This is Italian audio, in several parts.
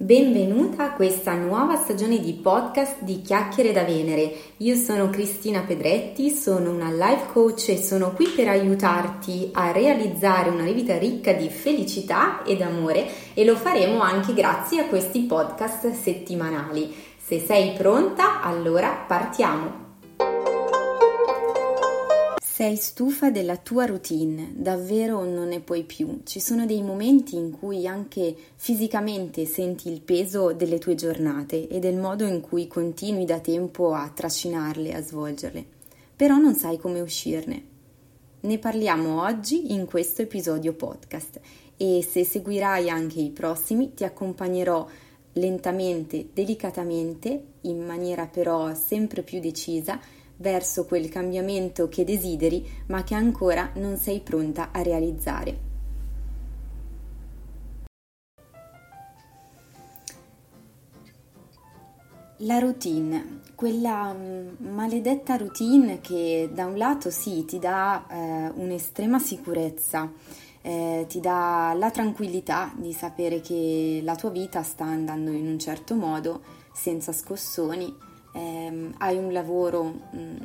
Benvenuta a questa nuova stagione di podcast di Chiacchiere da Venere. Io sono Cristina Pedretti, sono una life coach e sono qui per aiutarti a realizzare una vita ricca di felicità ed amore e lo faremo anche grazie a questi podcast settimanali. Se sei pronta, allora partiamo! Sei stufa della tua routine, davvero non ne puoi più. Ci sono dei momenti in cui anche fisicamente senti il peso delle tue giornate e del modo in cui continui da tempo a trascinarle, a svolgerle, però non sai come uscirne. Ne parliamo oggi in questo episodio podcast e se seguirai anche i prossimi ti accompagnerò lentamente, delicatamente, in maniera però sempre più decisa, verso quel cambiamento che desideri ma che ancora non sei pronta a realizzare. La routine, quella mm, maledetta routine che da un lato sì ti dà eh, un'estrema sicurezza, eh, ti dà la tranquillità di sapere che la tua vita sta andando in un certo modo, senza scossoni, ehm, hai un lavoro mh, mm,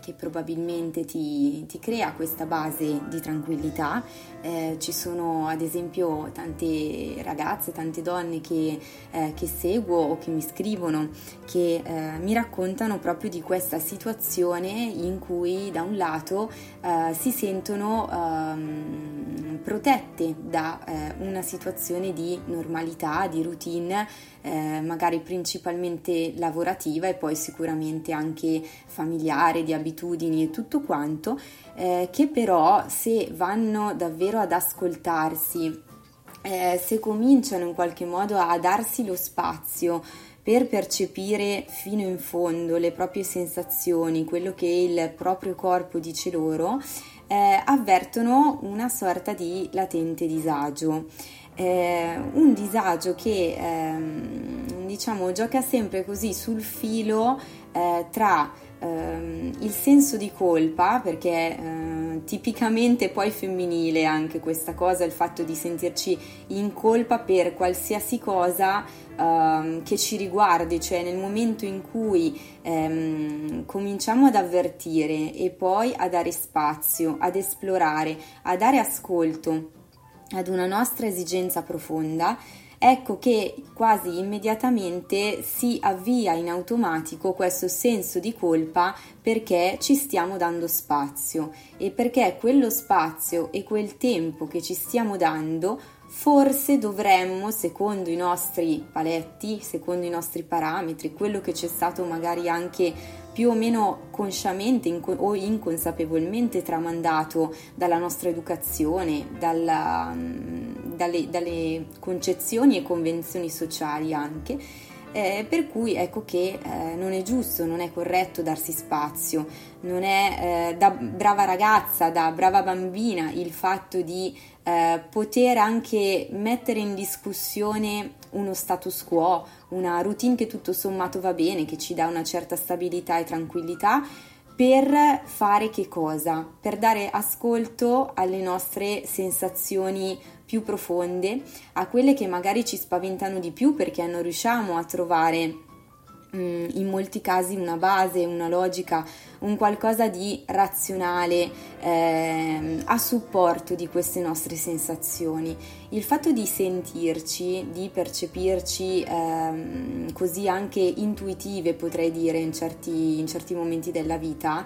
che probabilmente ti, ti, crea questa base di tranquillità. Eh, ci sono ad esempio tante ragazze, tante donne che, eh, che seguo o che mi scrivono che eh, mi raccontano proprio di questa situazione in cui da un lato eh, si sentono ehm, protette da eh, una situazione di normalità, di routine, eh, magari principalmente lavorativa e poi sicuramente anche familiare, di abitudini e tutto quanto, eh, che però se vanno davvero ad ascoltarsi, se cominciano in qualche modo a darsi lo spazio, per percepire fino in fondo le proprie sensazioni, quello che il proprio corpo dice loro, eh, avvertono una sorta di latente disagio. Eh, un disagio che ehm, diciamo gioca sempre così sul filo eh, tra ehm, il senso di colpa, perché eh, tipicamente poi femminile anche questa cosa, il fatto di sentirci in colpa per qualsiasi cosa ehm, che ci riguardi, cioè nel momento in cui ehm, cominciamo ad avvertire e poi a dare spazio, ad esplorare, a dare ascolto ad una nostra esigenza profonda, ecco che quasi immediatamente si avvia in automatico questo senso di colpa perché ci stiamo dando spazio. E perché quello spazio e quel tempo che ci stiamo dando forse dovremmo, secondo i nostri paletti, secondo i nostri parametri, quello che c'è stato magari anche più o meno consciamente o inconsapevolmente tramandato dalla nostra educazione, dalla, dalle, dalle concezioni e convenzioni sociali anche, eh, per cui ecco che eh, non è giusto, non è corretto darsi spazio, non è eh, da brava ragazza, da brava bambina il fatto di eh, poter anche mettere in discussione uno status quo, una routine che tutto sommato va bene, che ci dà una certa stabilità e tranquillità, per fare che cosa? Per dare ascolto alle nostre sensazioni più profonde, a quelle che magari ci spaventano di più perché non riusciamo a trovare mm, in molti casi una base, una logica, un qualcosa di razionale eh, a supporto di queste nostre sensazioni. Il fatto di sentirci, di percepirci eh, così anche intuitive, potrei dire, in certi, in certi momenti della vita,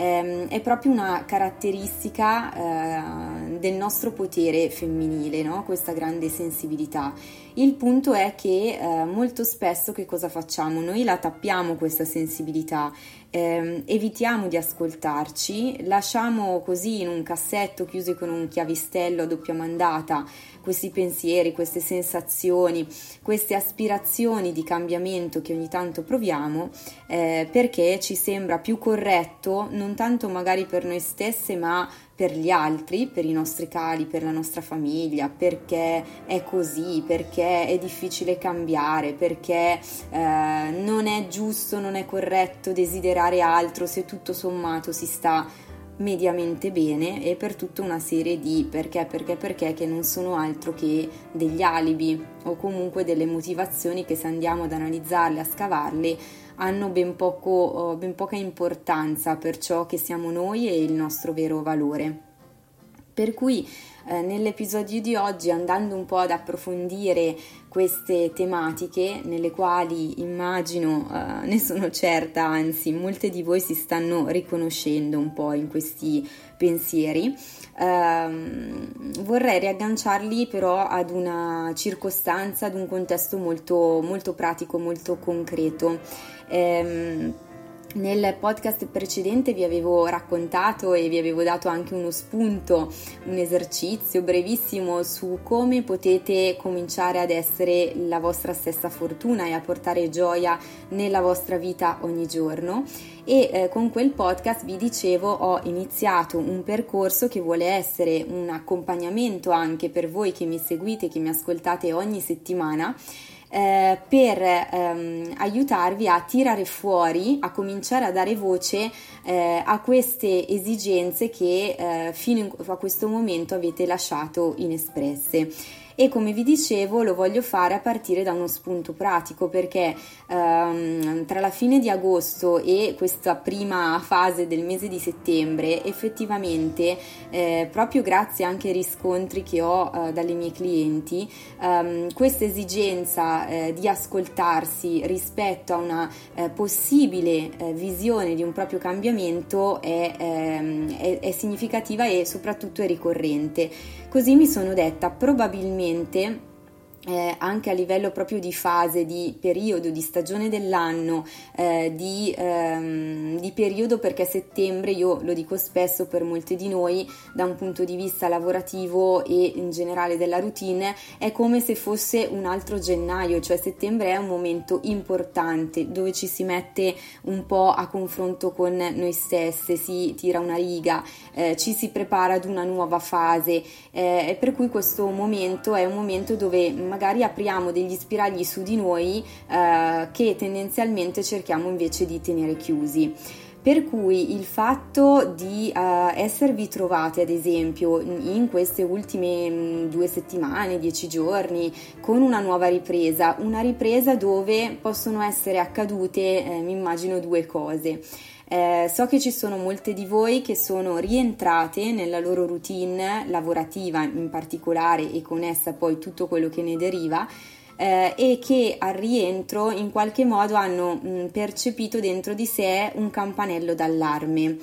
ehm, è proprio una caratteristica eh, del nostro potere femminile, no? questa grande sensibilità. Il punto è che eh, molto spesso che cosa facciamo? Noi la tappiamo questa sensibilità, ehm, evitiamo di ascoltarci, lasciamo così in un cassetto chiuso con un chiavistello a doppia mandata questi pensieri, queste sensazioni, queste aspirazioni di cambiamento che ogni tanto proviamo eh, perché ci sembra più corretto non tanto magari per noi stesse ma per gli altri, per i nostri cari, per la nostra famiglia, perché è così, perché è difficile cambiare, perché eh, non è giusto, non è corretto desiderare altro se tutto sommato si sta mediamente bene e per tutta una serie di perché, perché, perché che non sono altro che degli alibi o comunque delle motivazioni che se andiamo ad analizzarle, a scavarle, hanno ben, poco, ben poca importanza per ciò che siamo noi e il nostro vero valore. Per cui eh, nell'episodio di oggi, andando un po' ad approfondire queste tematiche, nelle quali immagino, eh, ne sono certa, anzi, molte di voi si stanno riconoscendo un po' in questi pensieri, ehm, vorrei riagganciarli però ad una circostanza, ad un contesto molto, molto pratico, molto concreto. Ehm, nel podcast precedente vi avevo raccontato e vi avevo dato anche uno spunto, un esercizio brevissimo su come potete cominciare ad essere la vostra stessa fortuna e a portare gioia nella vostra vita ogni giorno. E eh, con quel podcast vi dicevo ho iniziato un percorso che vuole essere un accompagnamento anche per voi che mi seguite, che mi ascoltate ogni settimana eh, per ehm, aiutarvi a tirare fuori, a cominciare a dare voce eh, a queste esigenze che eh, fino a questo momento avete lasciato inespresse e come vi dicevo lo voglio fare a partire da uno spunto pratico perché ehm, tra la fine di agosto e questa prima fase del mese di settembre effettivamente eh, proprio grazie anche ai riscontri che ho eh, dalle mie clienti ehm, questa esigenza eh, di ascoltarsi rispetto a una eh, possibile eh, visione di un proprio cambiamento è, ehm, è, è significativa e soprattutto è ricorrente così mi sono detta probabilmente eh, anche a livello proprio di fase, di periodo, di stagione dell'anno, eh, di, ehm, di, periodo perché settembre, io lo dico spesso per molti di noi, da un punto di vista lavorativo e in generale della routine, è come se fosse un altro gennaio, cioè settembre è un momento importante dove ci si mette un po' a confronto con noi stesse, si tira una riga, eh, ci si prepara ad una nuova fase eh, per cui questo momento è un momento dove magari apriamo degli spiragli su di noi eh, che tendenzialmente cerchiamo invece di tenere chiusi. Per cui il fatto di uh, esservi trovate, ad esempio, in queste ultime mh, due settimane, dieci giorni, con una nuova ripresa, una ripresa dove possono essere accadute, eh, mi immagino, due cose. Eh, so che ci sono molte di voi che sono rientrate nella loro routine lavorativa in particolare e con essa poi tutto quello che ne deriva eh, e che al rientro in qualche modo hanno mh, percepito dentro di sé un campanello d'allarme.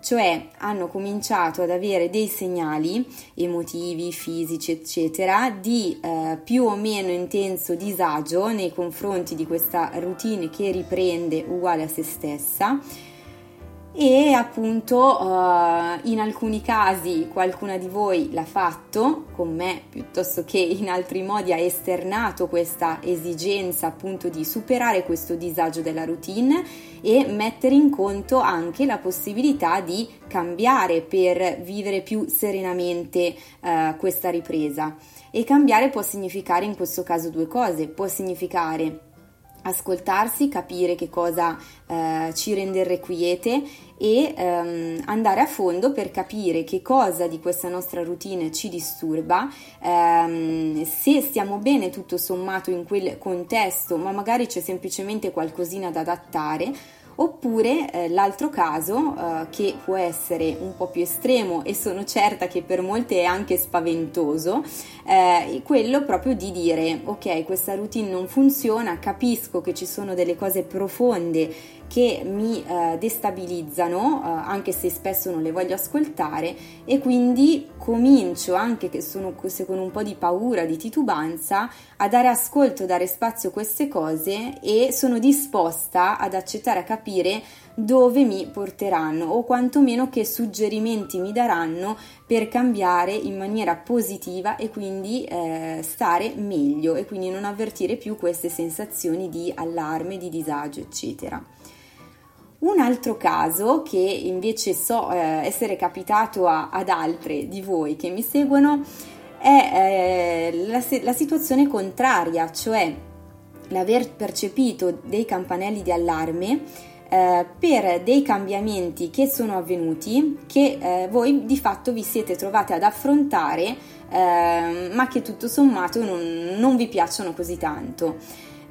Cioè hanno cominciato ad avere dei segnali emotivi, fisici, eccetera, di eh, più o meno intenso disagio nei confronti di questa routine che riprende uguale a se stessa e appunto uh, in alcuni casi qualcuna di voi l'ha fatto con me piuttosto che in altri modi ha esternato questa esigenza appunto di superare questo disagio della routine e mettere in conto anche la possibilità di cambiare per vivere più serenamente uh, questa ripresa. E cambiare può significare in questo caso due cose. Può significare ascoltarsi, capire che cosa eh, ci rende irrequiete e ehm, andare a fondo per capire che cosa di questa nostra routine ci disturba, ehm, se stiamo bene tutto sommato in quel contesto, ma magari c'è semplicemente qualcosina da adattare Oppure eh, l'altro caso, eh, che può essere un po' più estremo e sono certa che per molti è anche spaventoso, eh, è quello proprio di dire ok, questa routine non funziona, capisco che ci sono delle cose profonde che mi eh, destabilizzano, eh, anche se spesso non le voglio ascoltare, e quindi comincio, anche che sono se con un po' di paura, di titubanza, a dare ascolto, dare spazio a queste cose e sono disposta ad accettare, a capire dove mi porteranno o quantomeno che suggerimenti mi daranno per cambiare in maniera positiva e quindi eh, stare meglio e quindi non avvertire più queste sensazioni di allarme, di disagio, eccetera. Un altro caso che invece so eh, essere capitato a, ad altre di voi che mi seguono è eh, la, la situazione contraria, cioè l'aver percepito dei campanelli di allarme eh, per dei cambiamenti che sono avvenuti che eh, voi di fatto vi siete trovate ad affrontare eh, ma che tutto sommato non, non vi piacciono così tanto.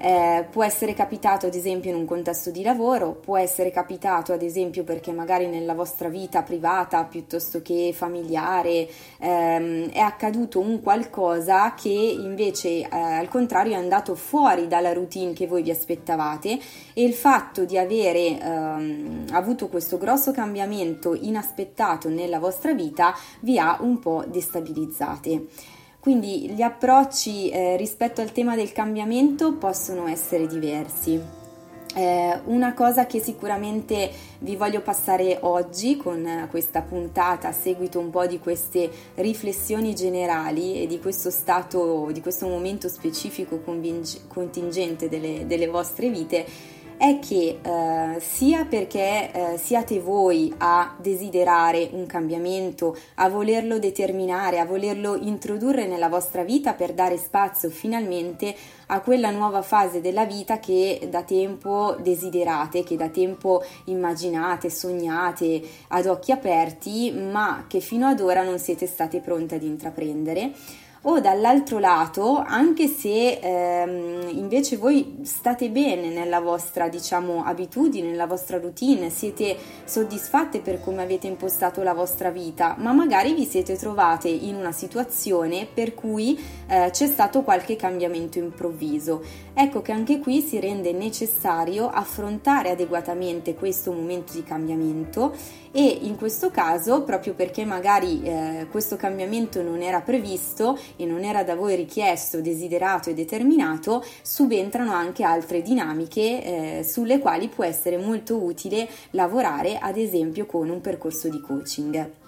Eh, può essere capitato ad esempio in un contesto di lavoro, può essere capitato ad esempio perché magari nella vostra vita privata piuttosto che familiare ehm, è accaduto un qualcosa che invece eh, al contrario è andato fuori dalla routine che voi vi aspettavate e il fatto di avere ehm, avuto questo grosso cambiamento inaspettato nella vostra vita vi ha un po' destabilizzate. Quindi gli approcci eh, rispetto al tema del cambiamento possono essere diversi. Eh, una cosa che sicuramente vi voglio passare oggi con questa puntata a seguito un po' di queste riflessioni generali e di questo stato, di questo momento specifico contingente delle, delle vostre vite è che eh, sia perché eh, siate voi a desiderare un cambiamento, a volerlo determinare, a volerlo introdurre nella vostra vita per dare spazio finalmente a quella nuova fase della vita che da tempo desiderate, che da tempo immaginate, sognate ad occhi aperti, ma che fino ad ora non siete state pronte ad intraprendere o dall'altro lato, anche se ehm, invece voi state bene nella vostra, diciamo, abitudine, nella vostra routine, siete soddisfatte per come avete impostato la vostra vita, ma magari vi siete trovate in una situazione per cui eh, c'è stato qualche cambiamento improvviso. Ecco che anche qui si rende necessario affrontare adeguatamente questo momento di cambiamento e in questo caso, proprio perché magari eh, questo cambiamento non era previsto e non era da voi richiesto, desiderato e determinato, subentrano anche altre dinamiche eh, sulle quali può essere molto utile lavorare, ad esempio con un percorso di coaching.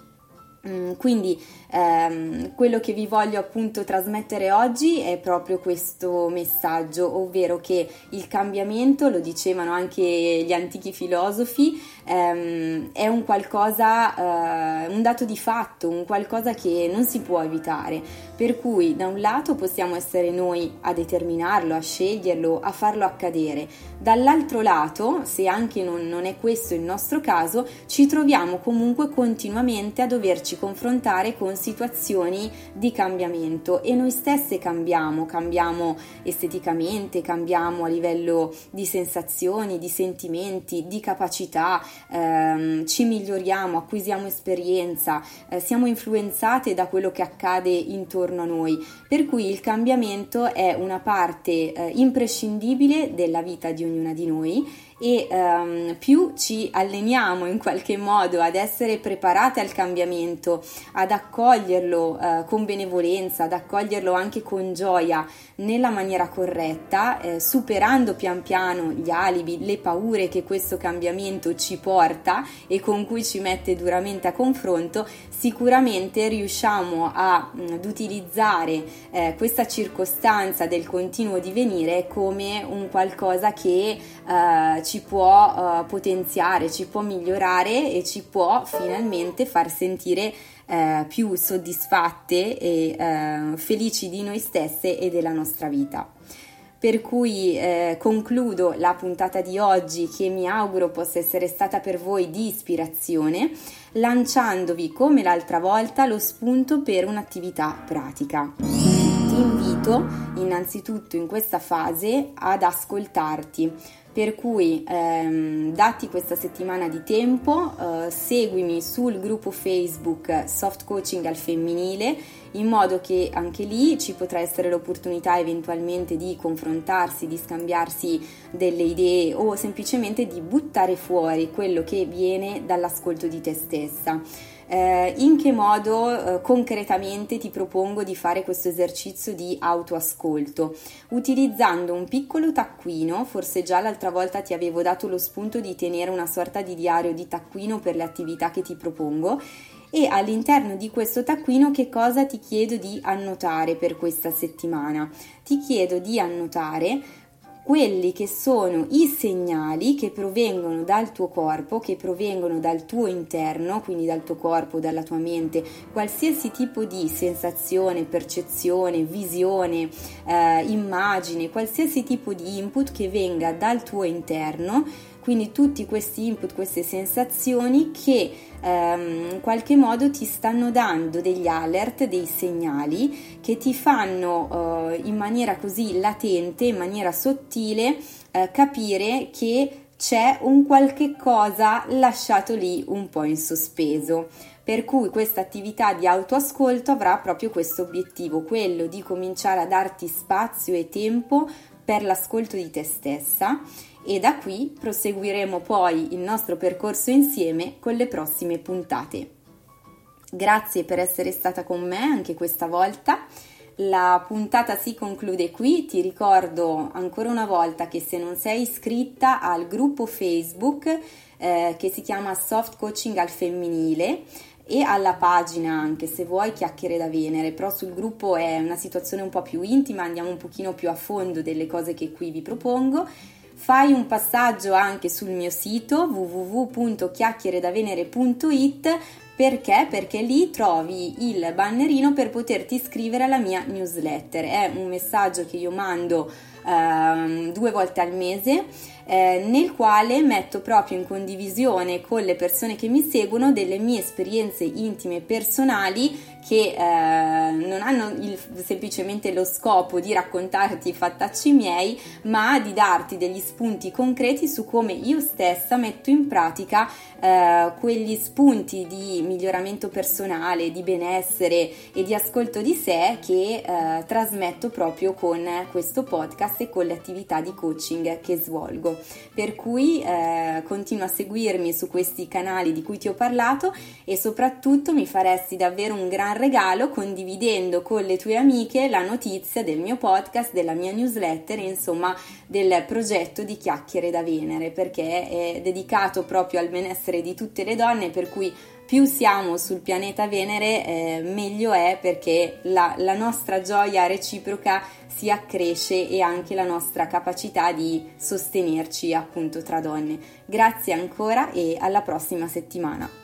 Mm, quindi ehm, quello che vi voglio appunto trasmettere oggi è proprio questo messaggio, ovvero che il cambiamento, lo dicevano anche gli antichi filosofi, ehm, è un qualcosa, eh, un dato di fatto, un qualcosa che non si può evitare. Per cui da un lato possiamo essere noi a determinarlo, a sceglierlo, a farlo accadere, dall'altro lato, se anche non, non è questo il nostro caso, ci troviamo comunque continuamente a doverci confrontare con situazioni di cambiamento e noi stesse cambiamo, cambiamo esteticamente, cambiamo a livello di sensazioni, di sentimenti, di capacità, ehm, ci miglioriamo, acquisiamo esperienza, eh, siamo influenzate da quello che accade intorno a noi, per cui il cambiamento è una parte eh, imprescindibile della vita di ognuna di noi e um, più ci alleniamo in qualche modo ad essere preparate al cambiamento, ad accoglierlo uh, con benevolenza, ad accoglierlo anche con gioia nella maniera corretta, eh, superando pian piano gli alibi, le paure che questo cambiamento ci porta e con cui ci mette duramente a confronto, sicuramente riusciamo a, mh, ad utilizzare eh, questa circostanza del continuo divenire come un qualcosa che eh, ci può uh, potenziare, ci può migliorare e ci può finalmente far sentire uh, più soddisfatte e uh, felici di noi stesse e della nostra vita. Per cui eh, concludo la puntata di oggi che mi auguro possa essere stata per voi di ispirazione, lanciandovi come l'altra volta lo spunto per un'attività pratica. Ti invito innanzitutto in questa fase ad ascoltarti per cui ehm, dati questa settimana di tempo, eh, seguimi sul gruppo Facebook Soft Coaching al femminile in modo che anche lì ci potrà essere l'opportunità eventualmente di confrontarsi, di scambiarsi delle idee o semplicemente di buttare fuori quello che viene dall'ascolto di te stessa eh, in che modo eh, concretamente ti propongo di fare questo esercizio di autoascolto utilizzando un piccolo taccuino forse già l'altra volta ti avevo dato lo spunto di tenere una sorta di diario di taccuino per le attività che ti propongo e all'interno di questo taccuino che cosa ti chiedo di annotare per questa settimana? Ti chiedo di annotare quelli che sono i segnali che provengono dal tuo corpo, che provengono dal tuo interno, quindi dal tuo corpo, dalla tua mente, qualsiasi tipo di sensazione, percezione, visione, eh, immagine, qualsiasi tipo di input che venga dal tuo interno Quindi tutti questi input, queste sensazioni che ehm, in qualche modo ti stanno dando degli alert, dei segnali che ti fanno eh, in maniera così latente, in maniera sottile, eh, capire che c'è un qualche cosa lasciato lì un po' in sospeso. Per cui questa attività di autoascolto avrà proprio questo obiettivo, quello di cominciare a darti spazio e tempo per l'ascolto di te stessa e da qui proseguiremo poi il nostro percorso insieme con le prossime puntate. Grazie per essere stata con me anche questa volta. La puntata si conclude qui, ti ricordo ancora una volta che se non sei iscritta al gruppo Facebook eh, che si chiama Soft Coaching al femminile e alla pagina anche se vuoi chiacchiere da Venere, però sul gruppo è una situazione un po' più intima, andiamo un pochino più a fondo delle cose che qui vi propongo. Fai un passaggio anche sul mio sito www.chiacchieredavenere.it perché? Perché lì trovi il bannerino per poterti iscrivere alla mia newsletter. È un messaggio che io mando ehm, due volte al mese eh, nel quale metto proprio in condivisione con le persone che mi seguono delle mie esperienze intime personali che eh, non hanno il, semplicemente lo scopo di raccontarti i fattacci miei, ma di darti degli spunti concreti su come io stessa metto in pratica eh, quegli spunti di miglioramento personale, di benessere e di ascolto di sé che eh, trasmetto proprio con questo podcast e con le attività di coaching che svolgo. Per cui eh, continua a seguirmi su questi canali di cui ti ho parlato e soprattutto mi faresti davvero un gran regalo condividendo con le tue amiche la notizia del mio podcast, della mia newsletter insomma del progetto di chiacchiere da Venere perché è dedicato proprio al benessere di tutte le donne per cui più siamo sul pianeta Venere eh, meglio è perché la, la nostra gioia reciproca si accresce e anche la nostra capacità di sostenerci appunto tra donne. Grazie ancora e alla prossima settimana.